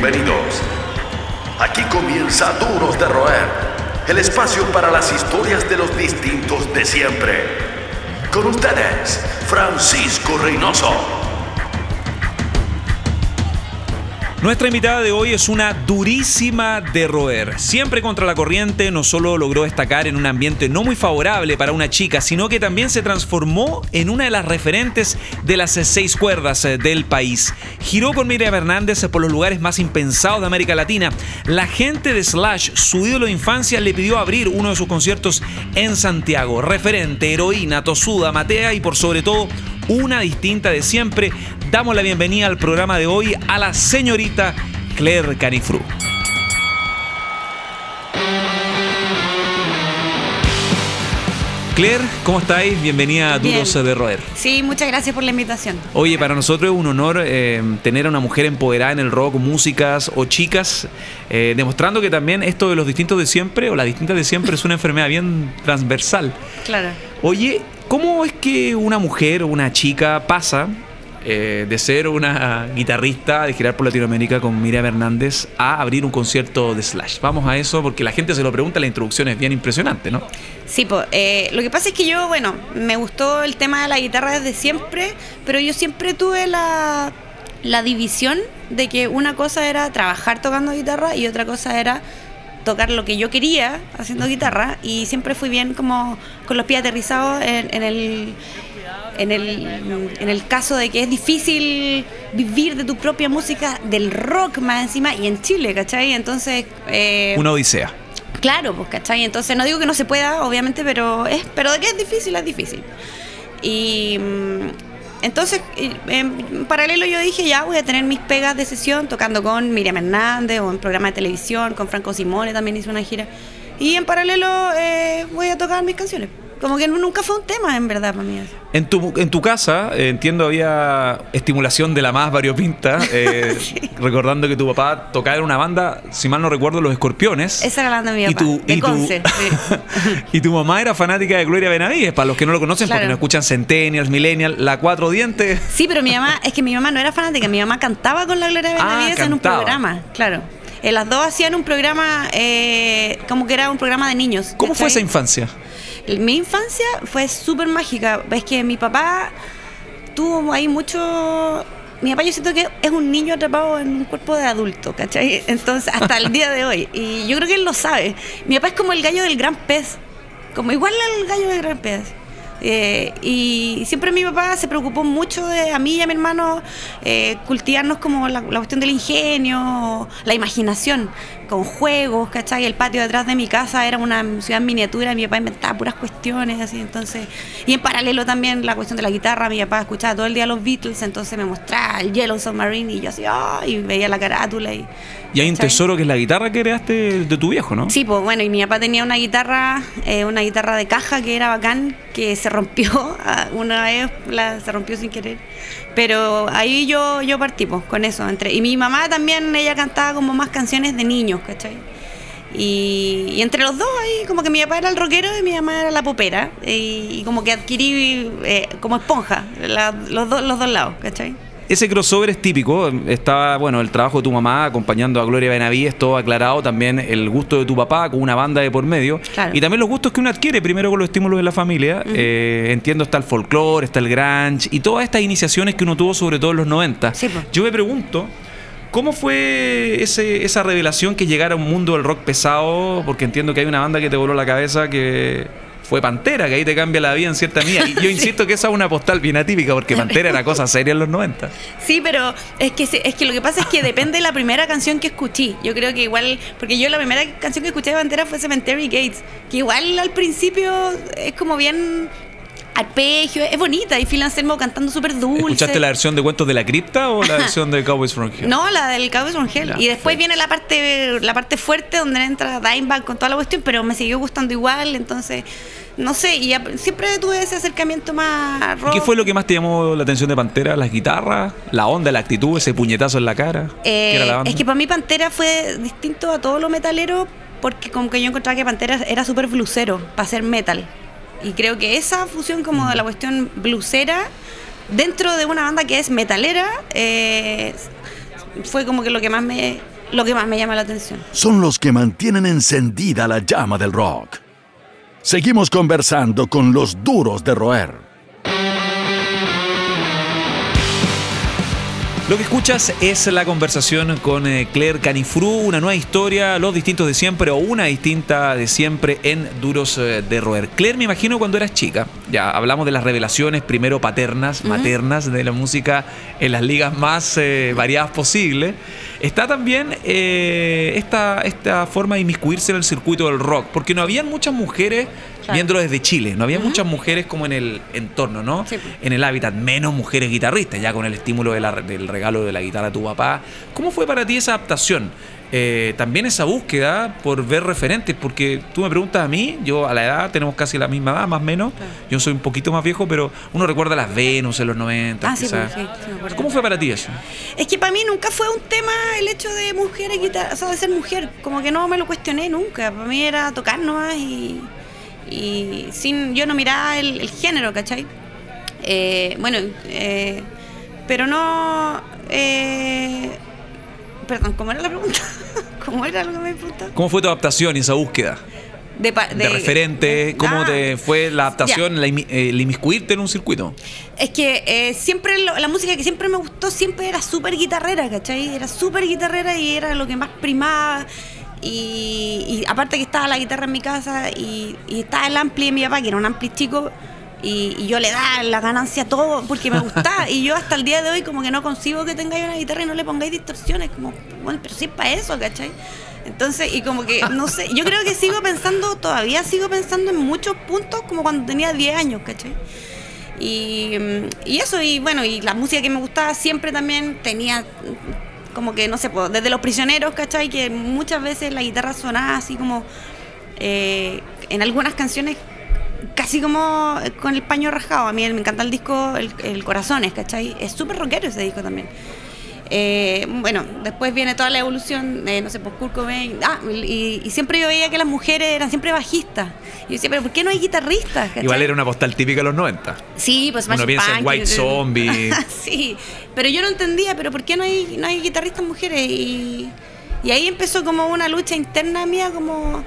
bienvenidos. Aquí comienza Duros de Roer, el espacio para las historias de los distintos de siempre. Con ustedes, Francisco Reynoso. Nuestra invitada de hoy es una durísima de roer. Siempre contra la corriente, no solo logró destacar en un ambiente no muy favorable para una chica, sino que también se transformó en una de las referentes de las seis cuerdas eh, del país. Giró con Miriam Hernández por los lugares más impensados de América Latina. La gente de Slash, su ídolo de infancia, le pidió abrir uno de sus conciertos en Santiago. Referente, heroína, tosuda, matea y por sobre todo una distinta de siempre. Damos la bienvenida al programa de hoy a la señorita Claire Canifru. Claire, ¿cómo estáis? Bienvenida a Duros de Roer. Sí, muchas gracias por la invitación. Oye, para nosotros es un honor eh, tener a una mujer empoderada en el rock, músicas o chicas, eh, demostrando que también esto de los distintos de siempre o las distintas de siempre es una enfermedad bien transversal. Claro. Oye, ¿cómo es que una mujer o una chica pasa eh, de ser una guitarrista, de girar por Latinoamérica con Miriam Hernández, a abrir un concierto de Slash. Vamos a eso porque la gente se lo pregunta, la introducción es bien impresionante, ¿no? Sí, pues lo que pasa es que yo, bueno, me gustó el tema de la guitarra desde siempre, pero yo siempre tuve la, la división de que una cosa era trabajar tocando guitarra y otra cosa era tocar lo que yo quería haciendo guitarra y siempre fui bien como con los pies aterrizados en el en el, en el caso de que es difícil vivir de tu propia música, del rock más encima, y en Chile, ¿cachai? Entonces... Eh, Una odisea. Claro, pues, ¿cachai? Entonces no digo que no se pueda, obviamente, pero es pero de que es difícil, es difícil. Y mm, entonces, en paralelo yo dije, ya voy a tener mis pegas de sesión tocando con Miriam Hernández o en programa de televisión, con Franco Simone también hice una gira. Y en paralelo eh, voy a tocar mis canciones. Como que nunca fue un tema, en verdad, para mí. En tu, en tu casa, eh, entiendo, había estimulación de la más variopinta, eh, recordando que tu papá tocaba en una banda, si mal no recuerdo, Los Escorpiones. Esa era la banda de mi papá, y tu, de y, Conce, y tu mamá era fanática de Gloria Benavides, para los que no lo conocen, porque no escuchan Centennials, Millennials, La Cuatro Dientes. Sí, pero mi mamá, es que mi mamá no era fanática, mi mamá cantaba con la Gloria ah, Benavides en un programa, claro. Eh, las dos hacían un programa, como que era un programa de niños. ¿Cómo fue esa infancia? Mi infancia fue súper mágica. Ves que mi papá tuvo ahí mucho mi papá yo siento que es un niño atrapado en un cuerpo de adulto, ¿cachai? Entonces, hasta el día de hoy. Y yo creo que él lo sabe. Mi papá es como el gallo del gran pez, como igual al gallo del gran pez. Eh, y siempre mi papá se preocupó mucho de a mí y a mi hermano eh, cultivarnos como la, cuestión del ingenio, la imaginación, con juegos, ¿cachai? El patio detrás de mi casa era una ciudad miniatura, mi papá inventaba puras cuestiones, así, entonces. Y en paralelo también la cuestión de la guitarra, mi papá escuchaba todo el día los Beatles, entonces me mostraba el Yellow Submarine y yo así, y veía la carátula y. Y hay un tesoro que es la guitarra que heredaste de tu viejo, ¿no? Sí, pues bueno, y mi papá tenía una guitarra, eh, una guitarra de caja que era bacán, que se rompió, ah, una vez se rompió sin querer. Pero ahí yo, yo partí pues, con eso. Entre, y mi mamá también, ella cantaba como más canciones de niños, ¿cachai? Y, entre los dos ahí, como que mi papá era el rockero y mi mamá era la popera. Y, como que adquirí eh, como esponja los, los dos lados, ¿cachai? Ese crossover es típico. Estaba, bueno, el trabajo de tu mamá acompañando a Gloria Benavides, todo aclarado. También el gusto de tu papá con una banda de por medio. Y también los gustos que uno adquiere, primero con los estímulos de la familia. Eh, entiendo, está el folclore, está el grunge y todas estas iniciaciones que uno tuvo, sobre todo en los 90. Yo me pregunto. ¿Cómo fue ese, esa revelación que llegara a un mundo del rock pesado? Porque entiendo que hay una banda que te voló la cabeza que fue Pantera, que ahí te cambia la vida en cierta medida. Y yo insisto que esa es una postal bien atípica, porque Pantera era cosa seria en los 90. Sí, pero es que, es que lo que pasa es que depende de la primera canción que escuché. Yo creo que igual, porque yo la primera canción que escuché de Pantera fue Cemetery Gates, que igual al principio es como bien arpegio, es bonita. Y Phil Anselmo cantando súper dulce. ¿Escuchaste la versión de Cuentos de la Cripta o la versión de Cowboys from Hell? No, la del Cowboys from Hell. y después viene la parte, la parte fuerte donde entra Dimebag con toda la cuestión, pero me siguió gustando igual, entonces no sé, y siempre tuve ese acercamiento más ¿Qué fue lo que más te llamó la atención de Pantera? ¿Las guitarras? ¿La onda, la actitud, ese puñetazo en la cara? Eh, es que para mí Pantera fue distinto a todo lo metalero porque como que yo encontraba que Pantera era súper blusero para hacer metal. Y creo que esa fusión como de la cuestión blusera dentro de una banda que es metalera, eh, fue como que lo que más me, lo que más me llama la atención. Son los que mantienen encendida la llama del rock. Seguimos conversando con los duros de roer. Lo que escuchas es la conversación con eh, Claire Canifru, una nueva historia, los distintos de siempre o una distinta de siempre en Duros eh, de Roer. Claire, me imagino cuando eras chica, ya hablamos de las revelaciones primero paternas, maternas de la música en las ligas más eh, variadas posibles. Está también esta, esta forma de inmiscuirse en el circuito del rock, porque no habían muchas mujeres viéndolo desde Chile. No había muchas mujeres como en el entorno, ¿no? En el hábitat, menos mujeres guitarristas, ya con el estímulo del regalo de la guitarra a tu papá. ¿Cómo fue para ti esa adaptación? Eh, también esa búsqueda por ver referentes, porque tú me preguntas a mí, yo a la edad tenemos casi la misma edad, más o menos, yo soy un poquito más viejo, pero uno recuerda las Venus en los 90. Ah, pues, sí, ¿Cómo fue para ti eso? Es que para mí nunca fue un tema el hecho de mujeres, o sea, de ser mujer, como que no me lo cuestioné nunca, para mí era tocar nomás y y sin yo no miraba el, género, ¿cachai? Eh, bueno, eh, pero no... Eh, perdón, ¿cómo era la pregunta? ¿Cómo era lo que me preguntaste? ¿Cómo fue tu adaptación y esa búsqueda? De, referente, ¿cómo ah, te fue la adaptación, el inmiscuirte en un circuito? Es que siempre la música que siempre me gustó siempre era súper guitarrera, ¿cachai? Era súper guitarrera y era lo que más primaba. Y, aparte que estaba la guitarra en mi casa y, estaba el ampli de mi papá, que era un ampli chico, y, yo le daba la ganancia a todo porque me gustaba. y yo hasta el día de hoy como que no consigo que tengáis una guitarra y no le pongáis distorsiones, como, bueno, pero sí es para eso, ¿cachai? Entonces, y como que, no sé, yo creo que sigo pensando, todavía sigo pensando en muchos puntos como cuando tenía 10 años, ¿cachai? Y, y eso, y bueno, y la música que me gustaba siempre también tenía como que, no sé, desde Los Prisioneros, ¿cachai? Que muchas veces la guitarra sonaba así como, eh, en algunas canciones, casi como con el paño rajado. A mí me encanta el disco El, el Corazones, ¿cachai? Es súper rockero ese disco también. Eh, bueno, después viene toda la evolución, no sé, pues Kurt Cobain. Ah, y, siempre yo veía que las mujeres eran siempre bajistas. Y yo decía, pero ¿por qué no hay guitarristas? Igual era una postal típica de los 90. Sí, pues Uno piensa en White Zombie. sí, pero yo no entendía, pero ¿por qué no hay, no hay guitarristas mujeres? Y, y ahí empezó como una lucha interna mía, como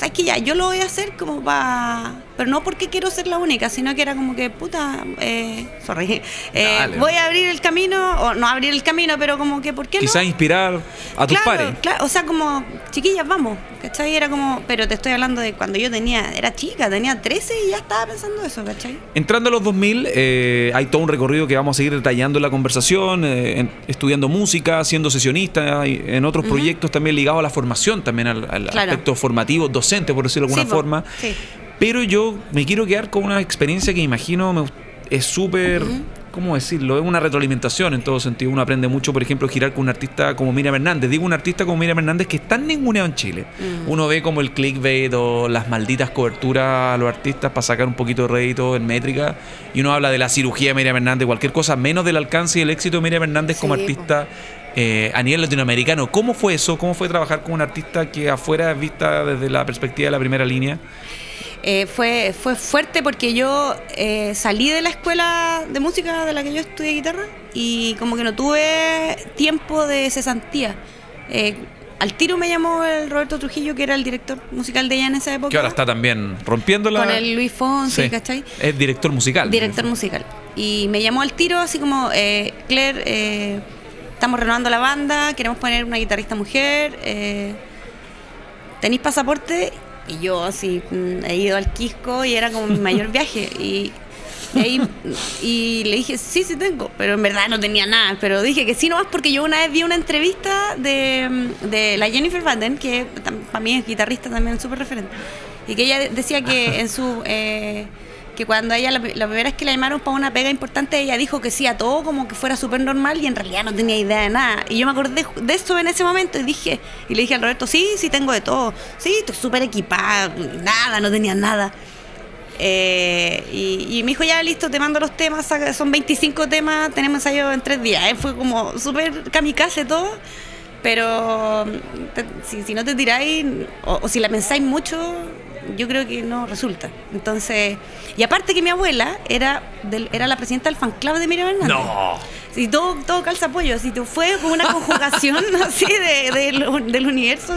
¿sabes que ya? Yo lo voy a hacer como para. Pero no porque quiero ser la única, sino que era como que, puta, eh, sorry, eh, voy a abrir el camino, o no abrir el camino, pero como que, ¿por qué no? Quizás inspirar a tus pares. Claro, o sea, como, chiquillas, vamos, ¿cachai? Era como, pero te estoy hablando de cuando yo tenía, era chica, tenía 13 y ya estaba pensando eso, ¿cachai? Entrando a los 2000, eh, hay todo un recorrido que vamos a seguir detallando en la conversación, eh, estudiando música, siendo sesionista, en otros proyectos también ligados a la formación, también al, aspecto formativo, docente, por decirlo de alguna forma. Pero yo me quiero quedar con una experiencia que imagino es súper... ¿cómo decirlo? Es una retroalimentación en todo sentido. Uno aprende mucho, por ejemplo, girar con un artista como Miriam Hernández. Digo un artista como Miriam Hernández que está ninguneado en Chile. Uno ve como el clickbait o las malditas coberturas a los artistas para sacar un poquito de rédito en métrica. Y uno habla de la cirugía de Miriam Hernández, cualquier cosa, menos del alcance y el éxito de Miriam Hernández como artista. Eh, a nivel latinoamericano. ¿Cómo fue eso? ¿Cómo fue trabajar con un artista que afuera es vista desde la perspectiva de la primera línea? Eh, fue, fue fuerte porque yo eh, salí de la escuela de música de la que yo estudié guitarra y como que no tuve tiempo de cesantía. al tiro me llamó el Roberto Trujillo, que era el director musical de ella en esa época. Que ahora está también rompiéndola. Con el Luis Fonsi, ¿cachai? Es director musical. Director musical. Y me llamó al tiro así como, Claire estamos renovando la banda, queremos poner una guitarrista mujer, eh, ¿tenéis pasaporte? Y yo así mm, he ido al Quisco y era como mi mayor viaje. Y, y, le dije, sí, sí tengo, pero en verdad no tenía nada. Pero dije que sí nomás porque yo una vez vi una entrevista de, la Jennifer Vanden, que para mí es guitarrista también súper referente, y que ella decía que en su... Eh, que cuando ella, la, primera vez que la llamaron para una pega importante, ella dijo que sí a todo como que fuera súper normal y en realidad no tenía idea de nada. Y yo me acordé de eso en ese momento y dije, y le dije al Roberto, sí, sí tengo de todo, sí, estoy súper equipada, nada, no tenía nada. Eh, y, me dijo, ya listo, te mando los temas, son 25 temas, tenemos ensayo en tres días. Eh, fue como súper kamikaze todo, pero si, no te tiráis o si la pensáis mucho, yo creo que no resulta. Entonces, y aparte que mi abuela era del, era la presidenta del fan club de Miriam Hernández. No. Sí, todo, todo calza pollo. Así, fue como una conjugación así de, del universo.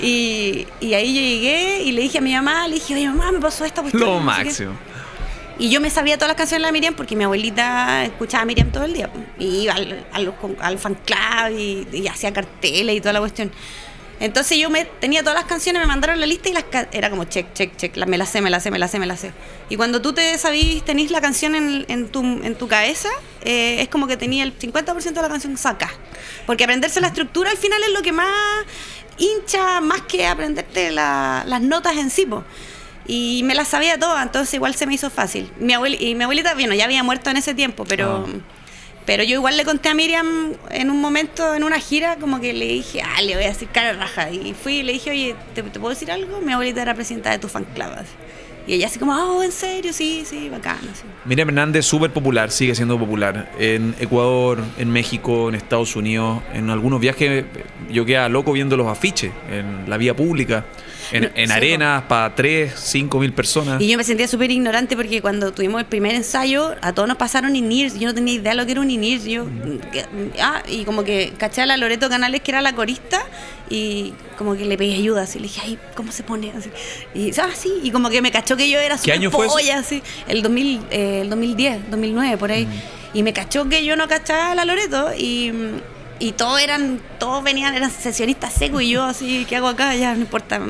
Y, y ahí yo llegué y le dije a mi mamá, le dije, oye mamá, me pasó esta cuestión. Lo no sé qué". máximo. Y yo me sabía todas las canciones de la Miriam porque mi abuelita escuchaba a Miriam todo el día. Y iba al, al, al fan club y, y hacía carteles y toda la cuestión. Entonces yo me tenía todas las canciones, me mandaron la lista y las era como check, check, check, la- me la sé, me la sé, me la sé, me la sé. Y cuando tú te sabís, tenés la canción en, en tu, en tu cabeza, eh, es como que tenía el 50% de la canción saca. Porque aprenderse la estructura al final es lo que más hincha, más que aprenderte la- las notas en sí. po. Y me las sabía todas, entonces igual se me hizo fácil. Mi abuel- y mi abuelita, bueno, ya había muerto en ese tiempo, pero... Ah. Pero yo igual le conté a Miriam en un momento, en una gira, como que le dije, ah, le voy a decir cara raja. Y fui y le dije, oye, ¿te, te puedo decir algo? Mi abuelita era presidenta de tu fan club. Y ella así como, oh, ¿en serio? Sí, sí, bacán. así. Miriam Hernández, súper popular, sigue siendo popular. En Ecuador, en México, en Estados Unidos, en algunos viajes yo quedaba loco viendo los afiches en la vía pública, en, No, en sí, arenas para 3, 5 mil personas. Y yo me sentía súper ignorante porque cuando tuvimos el primer ensayo, a todos nos pasaron INIRS. Yo no tenía idea de lo que era un INIRS. Yo, que- ah, y como que caché a la Loreto Canales, que era la corista, y como que le pedí ayuda. Así le dije, ay, ¿cómo se pone? Así. Y, ah, sí, y como que me cachó que yo era ¿Qué súper año fue polla, así. El, 2000, eh, el 2010, 2009, por ahí. Y me cachó que yo no cachaba a la Loreto y. Y todos eran, todos venían, eran sesionistas secos y yo así, ¿qué hago acá? Ya no importa.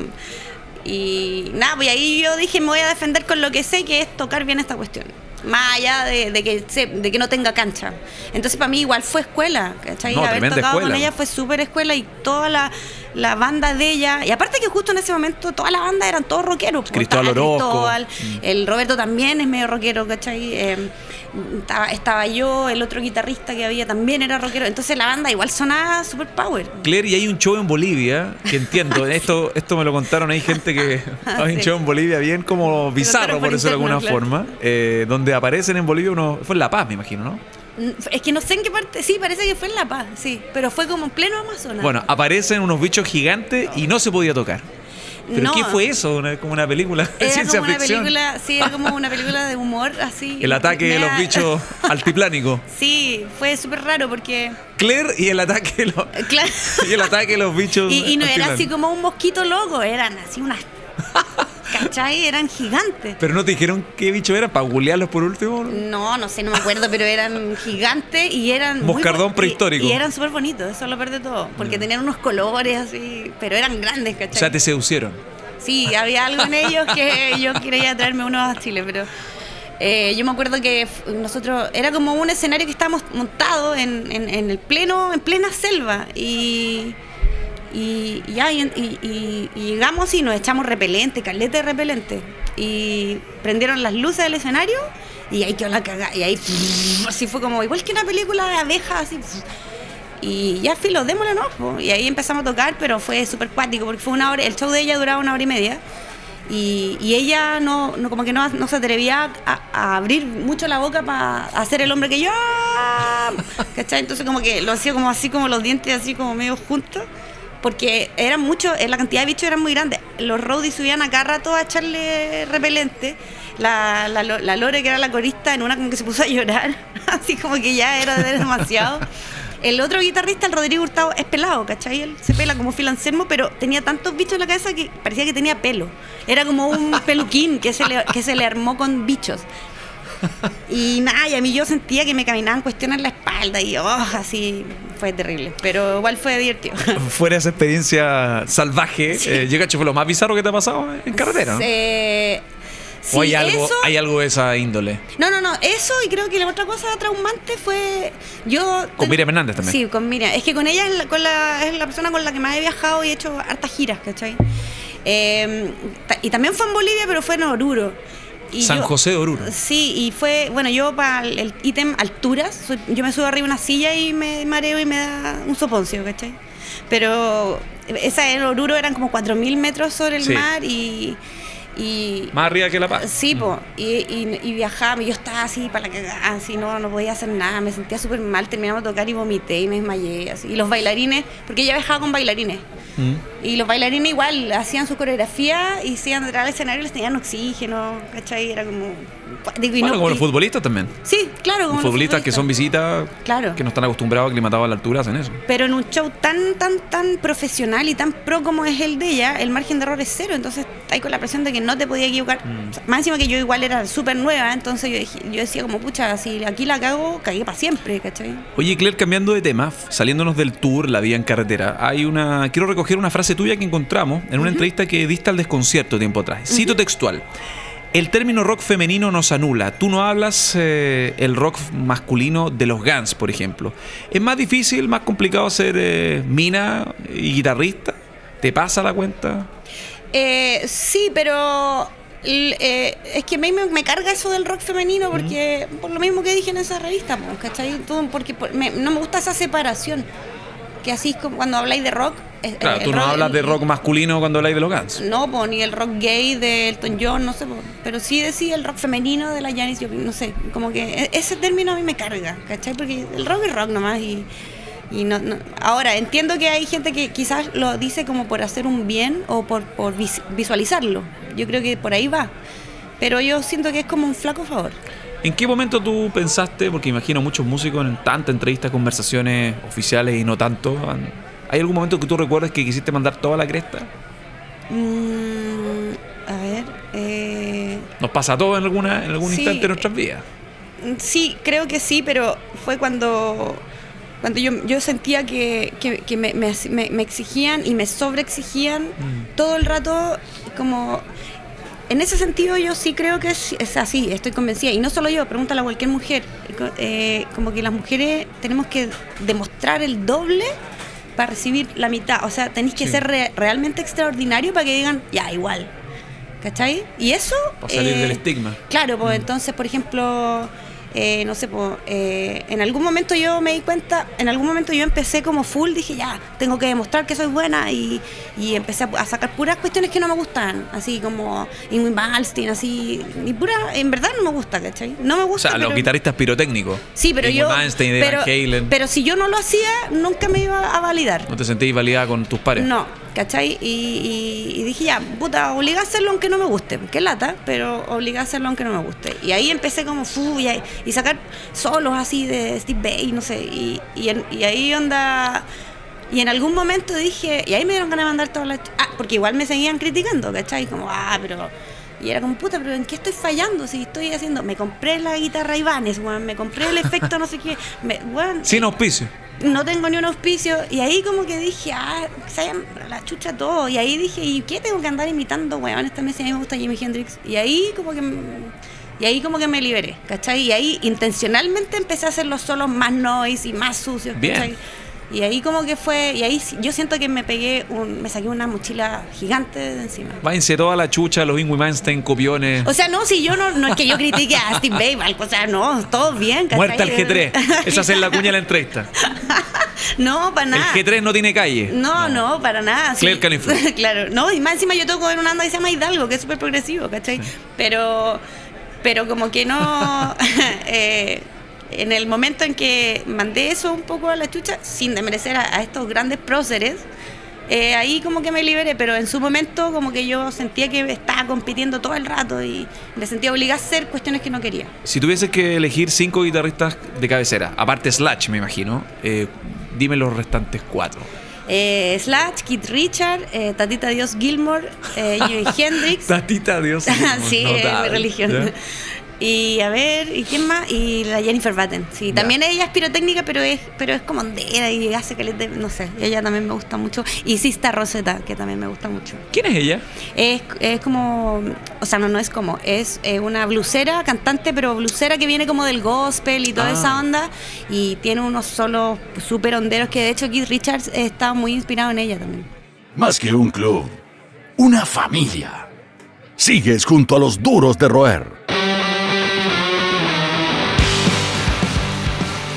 Y nada, pues ahí yo dije, me voy a defender con lo que sé, que es tocar bien esta cuestión. Más allá de, de que, se- de que no tenga cancha. Entonces para mí igual fue escuela, ¿cachai? No, Haber tocado escuela. con ella fue súper escuela y toda la, la banda de ella. Y aparte que justo en ese momento toda la banda eran todos rockeros. pues, Cristóbal Orozco. Cristóbal, el Roberto también es medio rockero, ¿cachai? Eh, estaba, estaba yo, el otro guitarrista que había también era rockero. Entonces la banda igual sonaba super power. Claire, y hay un show en Bolivia, que entiendo, esto, esto me lo contaron, hay gente que hay un show en Bolivia bien como bizarro, por decirlo de alguna claro. forma, eh, donde aparecen en Bolivia unos... Fue en La Paz, me imagino, ¿no? Mm, Es que no sé en qué parte, sí, parece que fue en La Paz, sí, pero fue como en pleno Amazonas. Bueno, aparecen unos bichos gigantes y no se podía tocar. ¿Pero No. qué fue eso? Una- como una película de ciencia como una ficción. película, sí, era como una película de humor así. El ataque de los bichos altiplánicos. Sí, fue súper raro porque, Claire y el ataque de los, claro, y el ataque de los bichos y, y no era así como un mosquito loco, eran así unas, ¿cachai? Eran gigantes. Pero no te dijeron qué bicho era para googlearlos por último. No, no sé, no me acuerdo, pero eran gigantes y eran. Moscardón prehistórico. Y, eran súper bonitos, eso es lo peor de todo. Porque tenían unos colores así, pero eran grandes, ¿cachai? O sea, te seducieron. Sí, había algo en ellos que yo quería traerme unos a Chile, pero eh, yo me acuerdo que nosotros era como un escenario que estábamos montados en, en- en el pleno, en plena selva y y, y y, llegamos y nos echamos repelente, caleta de repelente y prendieron las luces del escenario y ahí quedó la cagada y ahí así fue como igual que una película de abejas así y ya filo, démosle no y ahí empezamos a tocar pero fue súper cuático porque fue una hora el show de ella duraba una hora y media y, y ella no, no como que no, no se atrevía a, a abrir mucho la boca para hacer el hombre que yo ¿cachai? entonces como que lo hacía como así como los dientes así como medio juntos porque eran muchos, eh, la cantidad de bichos era muy grande. Los roadies subían a cada rato a echarle repelente. La, la, la Lore, que era la corista, en una como que se puso a llorar, así como que ya era de- demasiado. El otro guitarrista, el Rodrigo Hurtado, es pelado, ¿cachai? Él se pela como Phil Anselmo, pero tenía tantos bichos en la cabeza que parecía que tenía pelo. Era como un peluquín que se que se le armó con bichos. Y nada, y a mí yo sentía que me caminaban cuestiones en la espalda y oh, así fue terrible. Pero igual fue divertido. Fuera esa experiencia salvaje, Sí. eh, fue lo más bizarro que te ha pasado en carretera. Eh, sí, o hay algo, eso, hay algo de esa índole. No, no, no, eso y creo que la otra cosa traumante fue yo... Con Miriam Hernández también. Sí, con Miriam. Es que con ella es la, con la, es la persona con la que más he viajado y he hecho hartas giras, ¿cachai? Eh, y también fue en Bolivia, pero fue en Oruro. Y San yo- José de Oruro. Sí, y fue, bueno, yo para el, el ítem alturas, soy- yo me subo arriba de una silla y me mareo y me da un soponcio, ¿cachai? Pero esa en Oruro eran como 4.000 metros sobre el Sí. mar y... y Más arriba que La Paz. Sí, po, y, y, y viajaba, y yo estaba así para la cagada, así no, no podía hacer nada, me sentía súper mal, terminamos de tocar y vomité y me desmayé, así. Y los bailarines, porque ella viajaba con bailarines, Mm. y los bailarines igual hacían su coreografía y se iban detrás del escenario y les tenían oxígeno, ¿cachai? Era como Digo, Bueno, no- como los futbolistas también. Sí, claro. Como Los futbolistas que son visitas, Claro. que no están acostumbrados, aclimatados a la altura, hacen eso. Pero en un show tan, tan, tan profesional y tan pro como es el de ella, el margen de error es cero. Entonces, ahí con la presión de que no te podía equivocar. Mm. O sea, más encima que yo igual era súper nueva, entonces yo, dije- yo decía como, pucha, si aquí la cago, cagué para siempre, ¿cachai? Oye, Claire, cambiando de tema, saliéndonos del tour La Vida en Carretera, hay una. Quiero recoger una frase tuya que encontramos en una entrevista que diste al desconcierto tiempo atrás. Cito textual. El término rock femenino nos anula. Tú no hablas eh, el rock masculino de los Guns, por ejemplo. ¿Es más difícil, más complicado ser eh, mina y guitarrista? ¿Te pasa la cuenta? Eh, sí, pero eh, es que a mí me, me carga eso del rock femenino porque por lo mismo que dije en esa revista, ¿cachai? Todo porque por- me- no me gusta esa separación. Que así es como cuando habláis de rock. Eh, Claro, el tú no hablas de rock masculino cuando habláis de los Guns. No, po, ni el rock gay de Elton John, no sé, po, pero sí decía el rock femenino de la Janis Joplin, no sé, como que e- ese término a mí me carga, ¿cachai? Porque el rock es rock nomás y, y no, no- Ahora, entiendo que hay gente que quizás lo dice como por hacer un bien o por, por vis- visualizarlo, yo creo que por ahí va, pero yo siento que es como un flaco favor. ¿En qué momento tú pensaste, porque imagino muchos músicos en tantas entrevistas, conversaciones oficiales y no tanto, han- ¿hay algún momento que tú recuerdes que quisiste mandar toda la cresta? Mm, a ver, eh... Nos pasa a todos en, alguna, en algún Sí. instante de nuestras vidas. Sí, creo que sí, pero fue cuando, cuando yo, yo sentía que, que- que me, me- me- me exigían y me sobreexigían todo el rato, como... En ese sentido yo sí creo que es, es así, estoy convencida. Y no solo yo, pregúntale a cualquier mujer. Eh, como que las mujeres tenemos que demostrar el doble para recibir la mitad. O sea, tenéis que Sí. ser re- realmente extraordinario para que digan, ya, igual. ¿Cachai? Y eso... Para salir eh, del estigma. Claro, pues entonces, por ejemplo, eh, no sé, eh, en algún momento yo me di cuenta, en algún momento yo empecé como full, dije ya, tengo que demostrar que soy buena y, y empecé a, a sacar puras cuestiones que no me gustan, así como Ingrid Malmsteen, así, y pura, en verdad no me gusta, ¿cachai? No me O gusta. sea, los guitarristas pirotécnicos. Sí, pero Ingrid yo. Pero, pero si yo no lo hacía, nunca me iba a validar. ¿No te sentís validada con tus pares? No, ¿cachai? Y, y- y dije, ya, puta, obliga a hacerlo aunque no me guste. Qué lata, pero obliga a hacerlo aunque no me guste. Y ahí empecé como, fu, y, y sacar solos así de Steve Bay, no sé. Y, y, en- y ahí onda... Y en algún momento dije, y ahí me dieron ganas de mandar todas las... Ah, porque igual me seguían criticando, ¿cachai? Como, ah, pero... Y era como, puta, pero ¿en qué estoy fallando? Si estoy haciendo... Me compré la guitarra Ibanez, weón, me compré el efecto no sé qué. Me, weón, Sin auspicio. No tengo ni un auspicio. Y ahí como que dije, ah, se la chucha todo. Y ahí dije, ¿y qué tengo que andar imitando, weón? Esta vez a mí me gusta Jimi Hendrix. Y ahí como que... Y ahí como que me liberé, ¿cachai? Y ahí intencionalmente empecé a hacer los solos más noise y más sucios, Bien. Y ahí como que fue, y ahí sí- yo siento que me pegué, un, me saqué una mochila gigante de encima. Váyanse toda la chucha, los Ingrid Manstein, copiones. O sea, no, si yo no, no es que yo critique a Steve Bay, o sea, no, todo bien, ¿cachai? Muerte al G3. Esa es la cuña de la entrevista. No, para nada. El G3 no tiene calle. No, no, para nada. Claire Canifru. claro, no, y más encima yo toco en una banda que se llama Hidalgo, que es súper progresivo, ¿cachai? Pero, pero como que no. eh, en el momento en que mandé eso un poco a la chucha, sin desmerecer a, a estos grandes próceres, eh, ahí como que me liberé, pero en su momento como que yo sentía que estaba compitiendo todo el rato y me sentía obligada a hacer cuestiones que no quería. Si tuvieses que elegir cinco guitarristas de cabecera, aparte Slash, me imagino, eh, dime los restantes cuatro. Eh, Slash, Keith Richard, eh, Tatita Dios Gilmore, eh, Jimi Hendrix. Tatita, Dios. sí, es mi religión. ¿Ya? Y a ver, ¿y quién más? Y la Jennifer Batten. Sí, también ella es pirotécnica, pero es, pero es como ondera y hace que le no sé, ella también me gusta mucho. Y Sista Rosetta, que también me gusta mucho. ¿Quién es ella? Es, es como, o sea, no, no es como, es eh, una blusera, cantante, pero blusera que viene como del gospel y toda Ah. esa onda. Y tiene unos solos súper honderos que de hecho Keith Richards está muy inspirado en ella también. Más que un club, una familia. Sigues junto a los duros de roer.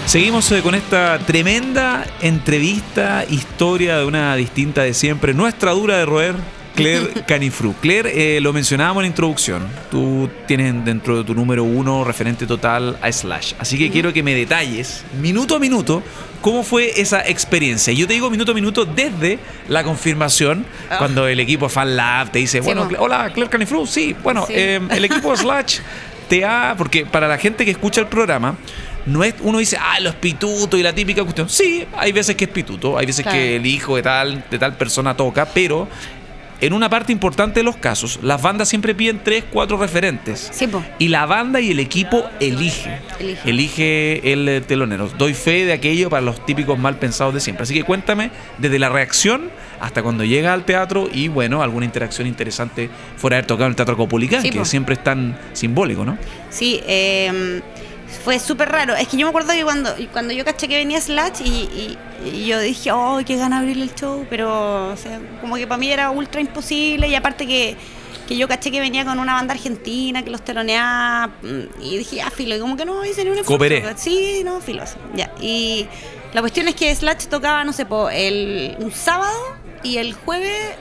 Seguimos eh, con esta tremenda entrevista, historia de una distinta de siempre, nuestra dura de roer, Claire Canifru. Claire, eh, lo mencionábamos en la introducción, tú tienes dentro de tu número uno referente total a Slash, así que quiero que me detalles, minuto a minuto, cómo fue esa experiencia. Yo te digo minuto a minuto desde la confirmación, Ah. cuando el equipo Fan Lab te dice, Sí, bueno, hola, Claire Canifru, sí, bueno, Sí. eh, el equipo Slash te ha. Porque para la gente que escucha el programa, no es, uno dice, ah, los pitutos y la típica cuestión. Sí, hay veces que es pituto, hay veces Claro. que el hijo de tal, de tal persona toca, pero en una parte importante de los casos, las bandas siempre piden tres, cuatro referentes. Sí. Y la banda y el equipo elige. Elige. Elige el eh, telonero. Doy fe de aquello para los típicos mal pensados de siempre. Así que cuéntame desde la reacción hasta cuando llega al teatro y bueno, alguna interacción interesante fuera de haber tocado en el Teatro Copulicán, Sí, que po. siempre es tan simbólico, ¿no? Sí, eh, fue súper raro. Es que yo me acuerdo que cuando, cuando yo caché que venía Slash y, y- y yo dije, oh, qué gana abrir el show, pero o sea, como que para mí era ultra imposible y aparte que, que yo caché que venía con una banda argentina que los teloneaba mm, y dije, ah, filo, y como que no hice ni un esfuerzo. Cooperé. Sí, no, filo, así, ya. Y la cuestión es que Slash tocaba, no sé, po, el, un sábado y el jueves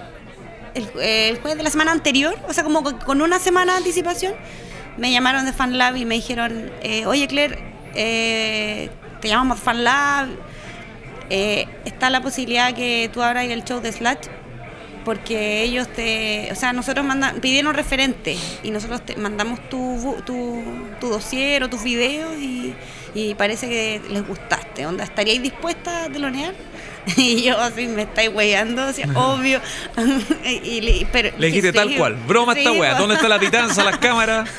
el, el jueves de la semana anterior, o sea, como con una semana de anticipación, me llamaron de FanLab y me dijeron, eh, oye Claire, eh, te llamamos FanLab, eh, está la posibilidad que tú abras el show de Slash, porque ellos te, o sea, nosotros manda- pidieron referentes y nosotros te mandamos tu, tu, tu dossier o tus videos y, y parece que les gustaste, onda, ¿estaríais dispuesta a telonear? Y yo así me estáis weyando, así, obvio. y, le- pero, Le dijiste sí, tal cual. Broma esta wea. po. ¿Dónde está la pitanza, las cámaras?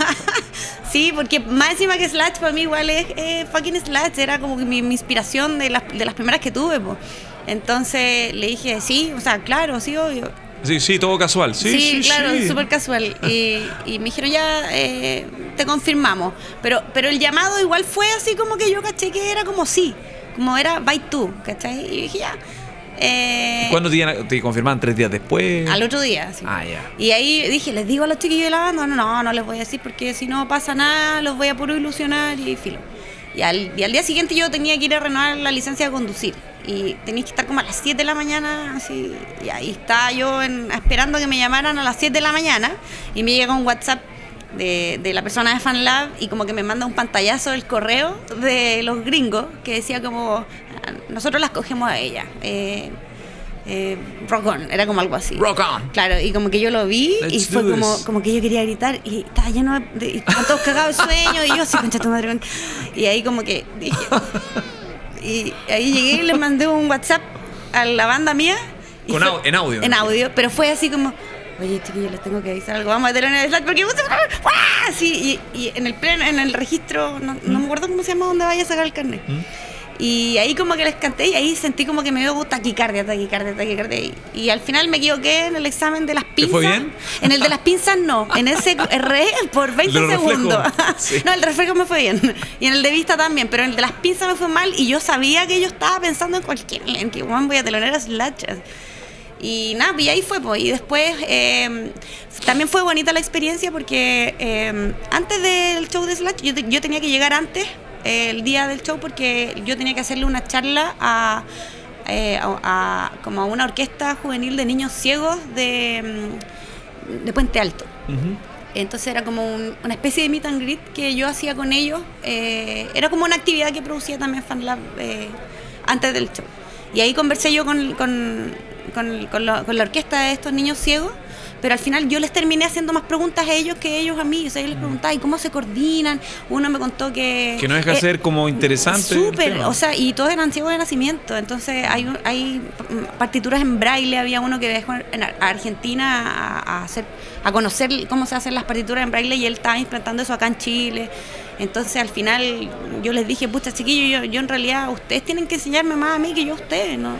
Sí, porque más encima que Slash para mí igual es eh, fucking Slash, era como mi, mi inspiración de las, de las primeras que tuve. po. Entonces le dije, sí, o sea, claro, sí, obvio. Sí, sí, todo casual. Sí, sí, claro, sí. súper casual. Y, y me dijeron, ya, eh, te confirmamos. Pero, pero el llamado igual fue así como que yo caché que era como sí, como era by tú, ¿cachai? Y dije, ya. Eh, ¿Cuándo te, te confirmaban? ¿Tres días después? al otro día, sí. Ah, ya. Y ahí dije, les digo a los chiquillos de la banda, no, no, no les voy a decir porque si no pasa nada, los voy a puro ilusionar y filo. Y al, y al día siguiente yo tenía que ir a renovar la licencia de conducir. Y tenía que estar como a las 7 de la mañana, así. Y ahí estaba yo en- esperando que me llamaran a las 7 de la mañana. Y me llega un WhatsApp de, de la persona de FanLab y como que me manda un pantallazo del correo de los gringos que decía como, "Ah, nosotros las cogemos a ella. Eh, eh, rock on, era como algo así. Rock on. Claro, y como que yo lo vi y fue como, this. como que yo quería gritar y estaba lleno de. y estaban todos cagados de sueño y yo así, concha tu madre. con-". Y ahí como que dije. Y ahí llegué y le mandé un WhatsApp a la banda mía. y Con fue- au- en audio, En audio, pero fue así como. Oye, chiquillos, les tengo que avisar algo. Vamos a tener en el Slack porque. ¡Guau! Así, y, y en el pleno, en el registro, no, no me acuerdo cómo se llama, donde vaya a sacar el carnet. Y ahí como que les canté y ahí sentí como que me dio taquicardia, taquicardia, taquicardia. Y, y al final me equivoqué en el examen de las pinzas. fue bien? En el de las pinzas no. En ese erré por 20 los segundos. Sí. No, el reflejo me fue bien. Y en el de vista también. Pero en el de las pinzas me fue mal y yo sabía que yo estaba pensando en cualquier... En que voy a telonear a Slash. Y nada, y ahí fue, pues. Y después eh, también fue bonita la experiencia porque eh, antes del show de Slash, yo, te- yo tenía que llegar antes, eh, el día del show, porque yo tenía que hacerle una charla a, eh, a- a- como a una orquesta juvenil de niños ciegos de, mm, de Puente Alto. Entonces era como un- una especie de meet and greet que yo hacía con ellos. eh, era como una actividad que producía también FanLab eh, antes del show. Y ahí conversé yo con, con, con- con la, con la orquesta de estos niños ciegos, pero al final yo les terminé haciendo más preguntas a ellos que ellos a mí. O sea, yo les preguntaba, ¿y cómo se coordinan? Uno me contó que... Que no deja de eh, ser como interesante. Súper, o sea, y todos eran ciegos de nacimiento. Entonces hay, hay mm, partituras en braille. Había uno que viajó en Argentina a, a hacer, a conocer cómo se hacen las partituras en braille y él estaba implantando eso acá en Chile. Entonces al final yo les dije, pucha chiquillos, yo, yo en realidad ustedes tienen que enseñarme más a mí que yo a ustedes, ¿no?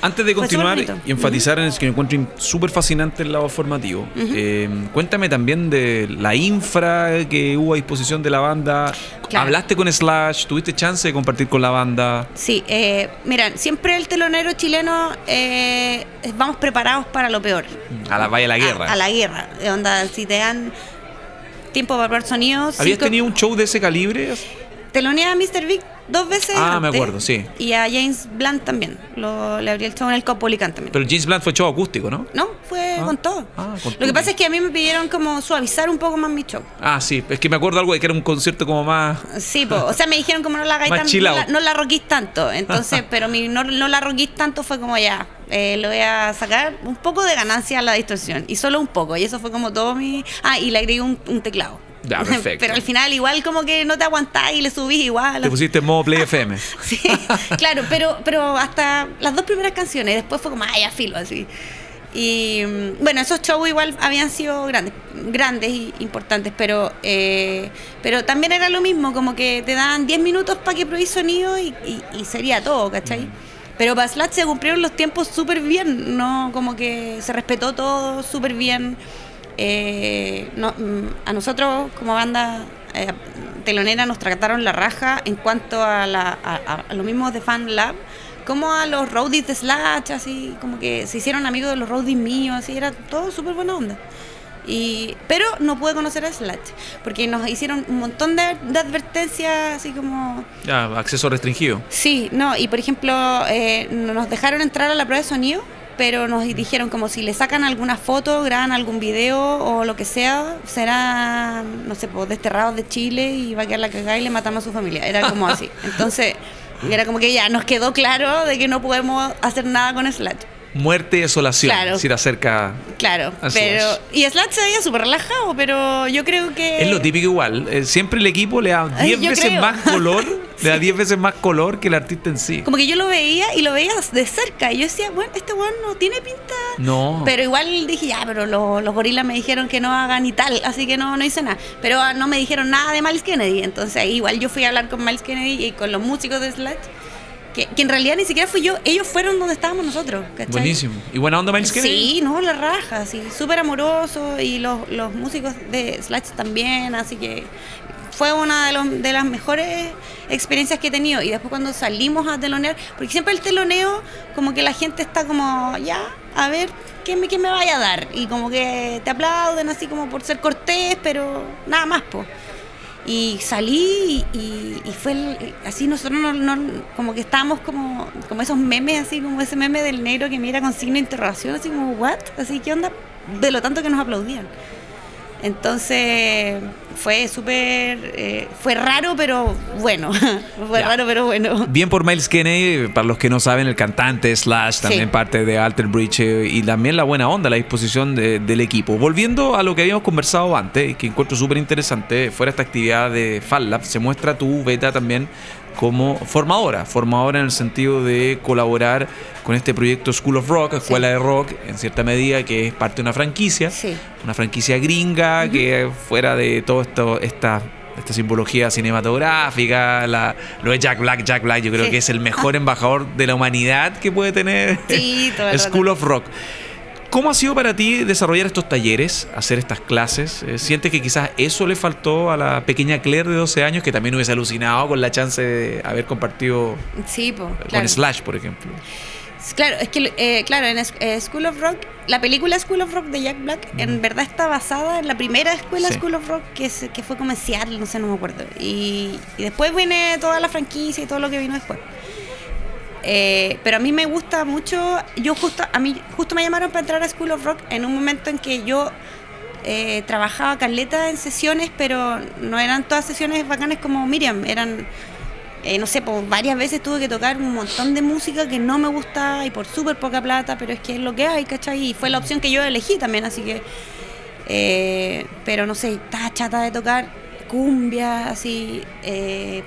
Antes de continuar y enfatizar en el que me encuentro súper fascinante el lado formativo, eh, cuéntame también de la infra que hubo a disposición de la banda. Claro. ¿Hablaste con Slash? ¿Tuviste chance de compartir con la banda? Sí, eh, mira, siempre el telonero chileno eh, vamos preparados para lo peor. A la vaya la guerra. A, a la guerra. De onda, si te dan tiempo para probar sonidos. ¿Habías cinco- tenido un show de ese calibre? Teloneé a Mr. Big dos veces. Ah, me acuerdo, sí. Y a James Blunt también. Lo, le abrí el show en el Copolican también. Pero James Blunt fue show acústico, ¿no? no, fue Ah, con todo. ah, con Lo que pasa es que a mí me pidieron como suavizar un poco más mi show. Ah, sí. Es que me acuerdo algo de que era un concierto como más... Sí, po. o sea, me dijeron como no la hagáis Más tan- chill no la, no la roquís tanto. Entonces, pero mi no, no la roquís tanto fue como ya, eh, le voy a sacar un poco de ganancia a la distorsión. Y solo un poco. Y eso fue como todo mi. Ah, y le agregué un, un teclado. Ya, perfecto. Pero al final igual como que no te aguantás y le subís igual. Te pusiste en modo Play FM. Sí, claro, pero, pero hasta las dos primeras canciones, después fue como, ay, ya filo, así. Y mm, bueno, esos shows igual habían sido grandes, grandes y importantes, pero, eh, pero también era lo mismo, como que te daban 10 minutos para que probéis sonido y, y- y sería todo, ¿cachai? Pero para Slash se cumplieron los tiempos súper bien, ¿no? Como que se respetó todo súper bien. Eh, no, mm, a nosotros como banda eh, telonera nos trataron la raja en cuanto a, la, a, lo mismo de Fan Lab, como a los roadies de Slash, así como que se hicieron amigos de los roadies míos, así era todo súper buena onda. Y, pero no pude conocer a Slash, porque nos hicieron un montón de, de advertencias, así como... Ya, acceso restringido. Sí, no, y por ejemplo, eh, nos dejaron entrar a la prueba de sonido, pero nos dijeron como si le sacan alguna foto, graban algún video o lo que sea, será, no sé, pues desterrados de Chile y va a quedar la cagada y le matamos a su familia. Era como así. Entonces, era como que ya nos quedó claro de que no podemos hacer nada con Slash. Muerte y desolación. Claro. Si te acerca. Claro, A pero... Y Slash se veía súper relajado, pero yo creo que... Es lo típico igual. eh, Siempre el equipo le da Ay, 10 yo veces creo. más color. le da 10 veces más color que el artista en sí. Como que yo lo veía y lo veía de cerca. Y yo decía, bueno, este weón no tiene pinta. No. Pero igual dije, ya, pero lo- los gorilas me dijeron que no hagan y tal, así que no, no hice nada. Pero ah, no me dijeron nada de Miles Kennedy. Entonces igual yo fui a hablar con Miles Kennedy y con los músicos de Slash. Que, que en realidad ni siquiera fui yo, ellos fueron donde estábamos nosotros. ¿cachai? Buenísimo. ¿Y buena onda Miles Kennedy? Sí, no, la raja, sí, súper amoroso y los, los músicos de Slash también, así que fue una de, los- de las mejores experiencias que he tenido. Y después cuando salimos a telonear, porque siempre el teloneo, como que la gente está como, ya, a ver, ¿qué me, qué me vaya a dar? Y como que te aplauden así como por ser cortés, pero nada más, pues. Y salí y, y- fue el- así, nosotros no, no- como que estábamos como, como esos memes, así como ese meme del negro que mira con signo de interrogación, así como, ¿what? Así, ¿qué onda? De lo tanto que nos aplaudían. Entonces fue súper, eh, fue raro pero bueno, fue Ya. raro pero bueno. Bien por Miles Kennedy, para los que no saben, el cantante Slash, también Sí. parte de Alter Bridge eh, y también la buena onda, la disposición de- del equipo. Volviendo a lo que habíamos conversado antes, que encuentro súper interesante, fuera esta actividad de Fan Lab, se muestra tu beta también como formadora, formadora en el sentido de colaborar con este proyecto School of Rock, Escuela de Rock, en cierta medida, que es parte de una franquicia, Sí. una franquicia gringa que fuera de todo esto, esta, esta simbología cinematográfica, la, lo de Jack Black, Jack Black, yo creo Sí. que es el mejor embajador de la humanidad que puede tener Sí, School rato. of Rock. ¿Cómo ha sido para ti desarrollar estos talleres, hacer estas clases? Eh, ¿Sientes que quizás eso le faltó a la pequeña Claire de 12 años que también hubiese alucinado con la chance de haber compartido Sí, po, con claro. Slash, por ejemplo? Claro, es que, eh, claro, en eh, School of Rock, la película School of Rock de Jack Black, en verdad está basada en la primera escuela Sí. School of Rock que, es- que fue como en Seattle, no sé, no me acuerdo. Y, y después viene toda la franquicia y todo lo que vino después. Eh, pero a mí me gusta mucho, yo justo, a mí justo me llamaron para entrar a School of Rock en un momento en que yo eh, trabajaba caleta en sesiones, pero no eran todas sesiones bacanas como Miriam, eran eh, no sé, pues varias veces tuve que tocar un montón de música que no me gusta y por súper poca plata, pero es que es lo que hay, ¿cachai? Y fue la opción que yo elegí también, así que. pero no sé, estaba chata de tocar cumbia, así,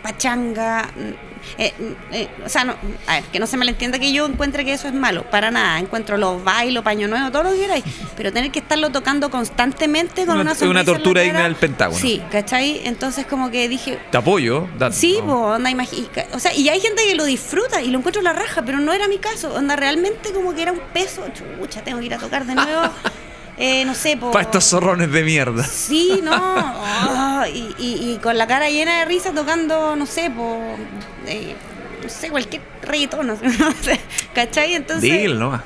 pachanga. Eh, mm, eh, o sea, no, a ver, que no se me entienda que yo encuentre que eso es malo, para nada. Encuentro los bailos, paño nuevo, todo lo que queráis, pero tener que estarlo tocando constantemente con Una- una, una en tortura digna del Pentágono. Sí, ¿cachai? Entonces, como que dije, Te apoyo. da- Sí, no. po, onda, imagi- O sea, y hay gente que lo disfruta y lo encuentro la raja, pero no era mi caso. Onda, realmente como que era un peso. Chucha, tengo que ir a tocar de nuevo. Eh, no sé, po. Para estos zorrones de mierda. Sí, no. Y, y- y con la cara llena de risa tocando, no sé, po. eh, no sé, cualquier reggaetón, no sé, ¿cachai? Entonces. Dile nomás.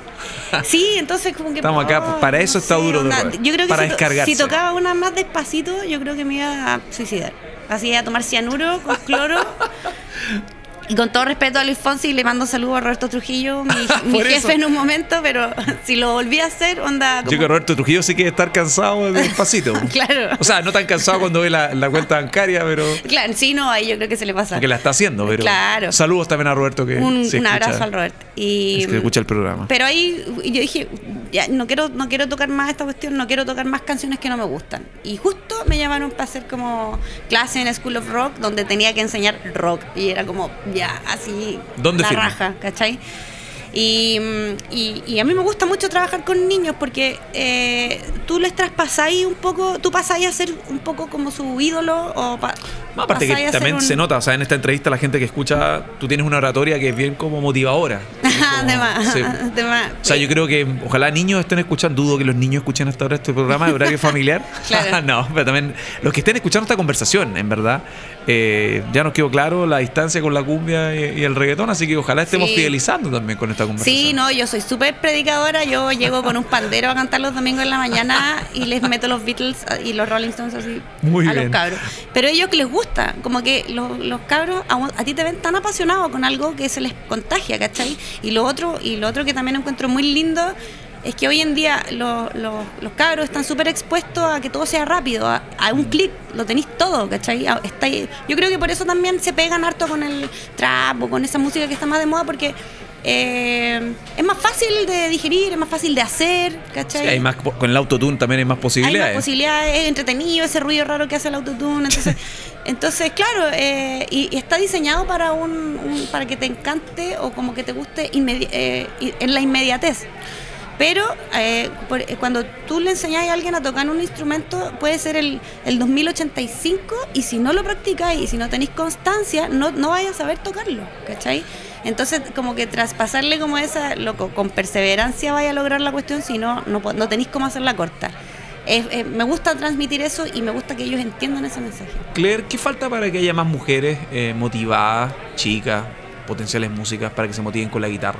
Sí, entonces como que... Estamos acá, oh, para eso está duro de roer, Yo creo que para si, descargarse. si tocaba una más despacito, yo creo que me iba a suicidar. Así a tomar cianuro con cloro. Y con todo respeto a Luis Fonsi, le mando saludos a Roberto Trujillo, mi, mi Por jefe eso. en un momento, pero si lo volví a hacer, onda. Yo como- que Roberto Trujillo sí que estar cansado de despacito. Claro. O sea, no tan cansado cuando ve la, la cuenta bancaria, pero. Claro, sí, no, ahí yo creo que se le pasa. Porque la está haciendo, pero. Claro. Saludos también a Roberto que. un, un abrazo al Roberto. Y, es que escucha el programa. Pero ahí yo dije, ya, no quiero, no quiero tocar más esta cuestión, no quiero tocar más canciones que no me gustan. Y justo me llamaron para hacer como clase en School of Rock, donde tenía que enseñar rock. Y era como, ya, así, ¿Dónde la firma? raja, ¿cachai? Y, y- y a mí me gusta mucho trabajar con niños porque eh, tú les traspasáis un poco, tú pasáis a ser un poco como su ídolo o pa- No, aparte que también un- se nota, o sea, en esta entrevista la gente que escucha, tú tienes una oratoria que es bien como motivadora. Es como- de más, sí. de más. O sea, yo creo que ojalá niños estén escuchando, dudo que los niños escuchen hasta ahora este programa de horario familiar. Claro. no, pero también los que estén escuchando esta conversación, en verdad. Eh, ya nos quedó claro la distancia con la cumbia y, y el reggaetón, así que ojalá estemos Sí. fidelizando también con esta conversación. Sí, no, yo soy súper predicadora. Yo llego con un pandero a cantar los domingos en la mañana y les meto los Beatles y los Rolling Stones así Muy a bien. los cabros. Pero a ellos que les gusta, como que los, los cabros a, a ti te ven tan apasionados con algo que se les contagia, ¿cachai? Y lo otro, y lo otro que también encuentro muy lindo es que hoy en día lo- lo- los cabros están súper expuestos a que todo sea rápido, a, a un clic, lo tenéis todo, ¿cachai? A- está ahí- yo creo que por eso también se pegan harto con el trap o con esa música que está más de moda, porque eh, es más fácil de digerir, es más fácil de hacer, ¿cachai? Sí, hay más, con el autotune también hay más Hay posibilidades. más posibilidades, es entretenido ese ruido raro que hace el autotune. Entonces, entonces claro, eh, y, y está diseñado para un, un- para que te encante o como que te guste eh, en la inmediatez. Pero eh, por- eh, cuando tú le enseñas a alguien a tocar un instrumento, puede ser el, el 2085 y si no lo practicáis y si no tenéis constancia, no, no vais a saber tocarlo, ¿cachai? Entonces, como que traspasarle como esa, loco, con perseverancia vaya a lograr la cuestión, si no, no, no tenéis cómo hacerla corta. Eh, me gusta transmitir eso y me gusta que ellos entiendan ese mensaje. Claire, ¿qué falta para que haya más mujeres eh, motivadas, chicas, potenciales músicas, para que se motiven con la guitarra?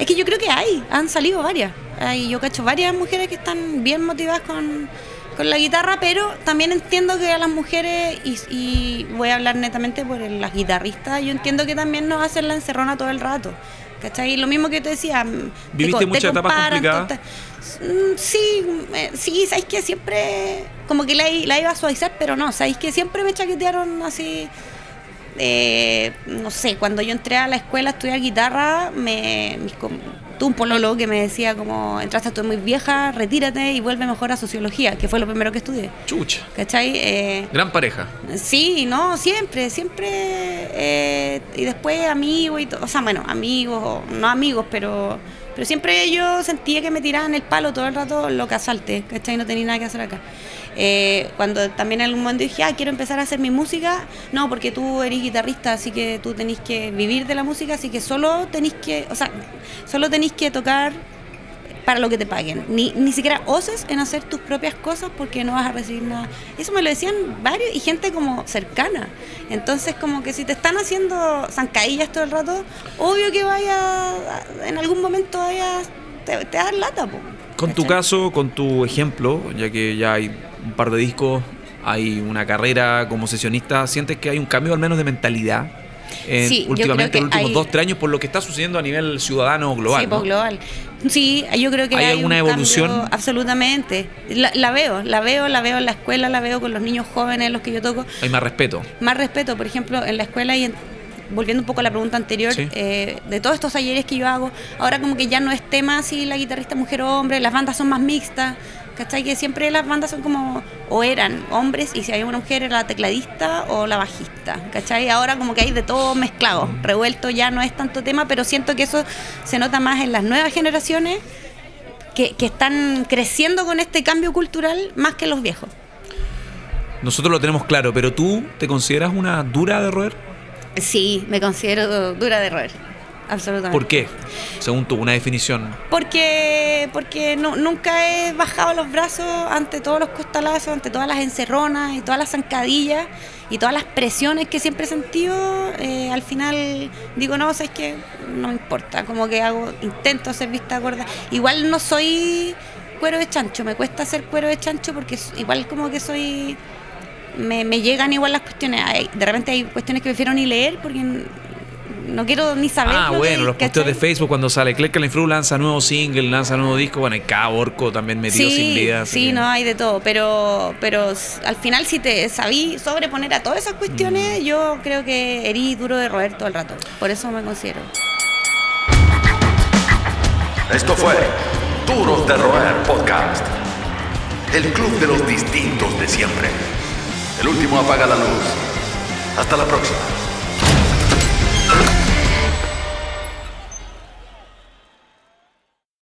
Es que yo creo que hay, han salido varias. Hay, yo cacho varias mujeres que están bien motivadas con, con la guitarra, pero también entiendo que a las mujeres, y, y voy a hablar netamente por el- las guitarristas, yo entiendo que también nos hacen la encerrona todo el rato. ¿Cachai? Lo mismo que te decía. mm, te ¿Viviste te muchas etapas complicadas? Mm, Sí, eh, sí, sabéis que siempre, como que la, i- la iba a suavizar, pero no, sabéis que siempre me chaquetearon así, eh, no sé, cuando yo entré a la escuela a estudiar guitarra, me, mis tuve un pololo que me decía como, entraste tú muy vieja, retírate y vuelve mejor a sociología, que fue lo primero que estudié. Chucha. ¿Cachai? Eh, Gran pareja. Sí, no, siempre, siempre. eh, y después amigos y todo. O sea, bueno, amigos, o no amigos, pero pero siempre yo sentía que me tiraban el palo todo el rato lo que asalte, ¿cachai? No tenía nada que hacer acá. Eh, cuando también en algún momento dije, ah, quiero empezar a hacer mi música, no, porque tú eres guitarrista, así que tú tenés que vivir de la música, así que solo tenéis que, o sea, solo tenéis que tocar para lo que te paguen. Ni, ni siquiera oses en hacer tus propias cosas porque no vas a recibir nada. Eso me lo decían varios y gente como cercana. Entonces, como que si te están haciendo zancadillas todo el rato, obvio que vaya, en algún momento vaya, te, te dar lata. po. Con tu caso, con tu ejemplo, ya que ya hay un par de discos, hay una carrera como sesionista, ¿sientes que hay un cambio al menos de mentalidad? en- Sí, últimamente, en los últimos hay- dos, tres años, por lo que está sucediendo a nivel ciudadano global. Sí, ¿no? pues, global. Sí, yo creo que ¿Hay hay, alguna un evolución? cambio, absolutamente. La, la veo, la veo, la veo en la escuela, la veo con los niños jóvenes, los que yo toco. Hay más respeto. Más respeto, por ejemplo, en la escuela y en- volviendo un poco a la pregunta anterior, Sí. eh, de todos estos talleres que yo hago, ahora como que ya no es tema si la guitarrista mujer o hombre, las bandas son más mixtas, ¿cachai? Que siempre las bandas son como, o eran hombres, y si había una mujer era la tecladista o la bajista, ¿cachai? Ahora como que hay de todo mezclado, revuelto ya no es tanto tema, pero siento que eso se nota más en las nuevas generaciones que, que están creciendo con este cambio cultural más que los viejos. Nosotros lo tenemos claro, pero tú te consideras una dura de roer. Sí, me considero dura de roer, absolutamente. ¿Por qué? Según tú, una definición. Porque, porque no, nunca he bajado los brazos ante todos los costalazos, ante todas las encerronas y todas las zancadillas y todas las presiones que siempre he sentido. eh, al final digo, no, sabes que no me importa, como que hago, intento hacer vista gorda. Igual no soy cuero de chancho, me cuesta hacer cuero de chancho porque igual como que soy... Me, me llegan igual las cuestiones. De repente hay cuestiones que prefiero ni leer porque no quiero ni saber. Ah, lo que bueno, dice, los posteos de ¿cachai? Facebook cuando sale Cleckerline Fru lanza nuevo single, lanza nuevo disco, bueno, y cada orco también metido Sí, sin vida. sí, que- no, hay de todo, pero, pero al final si te sabí sobreponer a todas esas cuestiones, Mm. yo creo que herí duro de roer todo el rato. Por eso me considero. Esto fue Duros de Roer Podcast. El club de los distintos de siempre. El último apaga la luz. Hasta la próxima.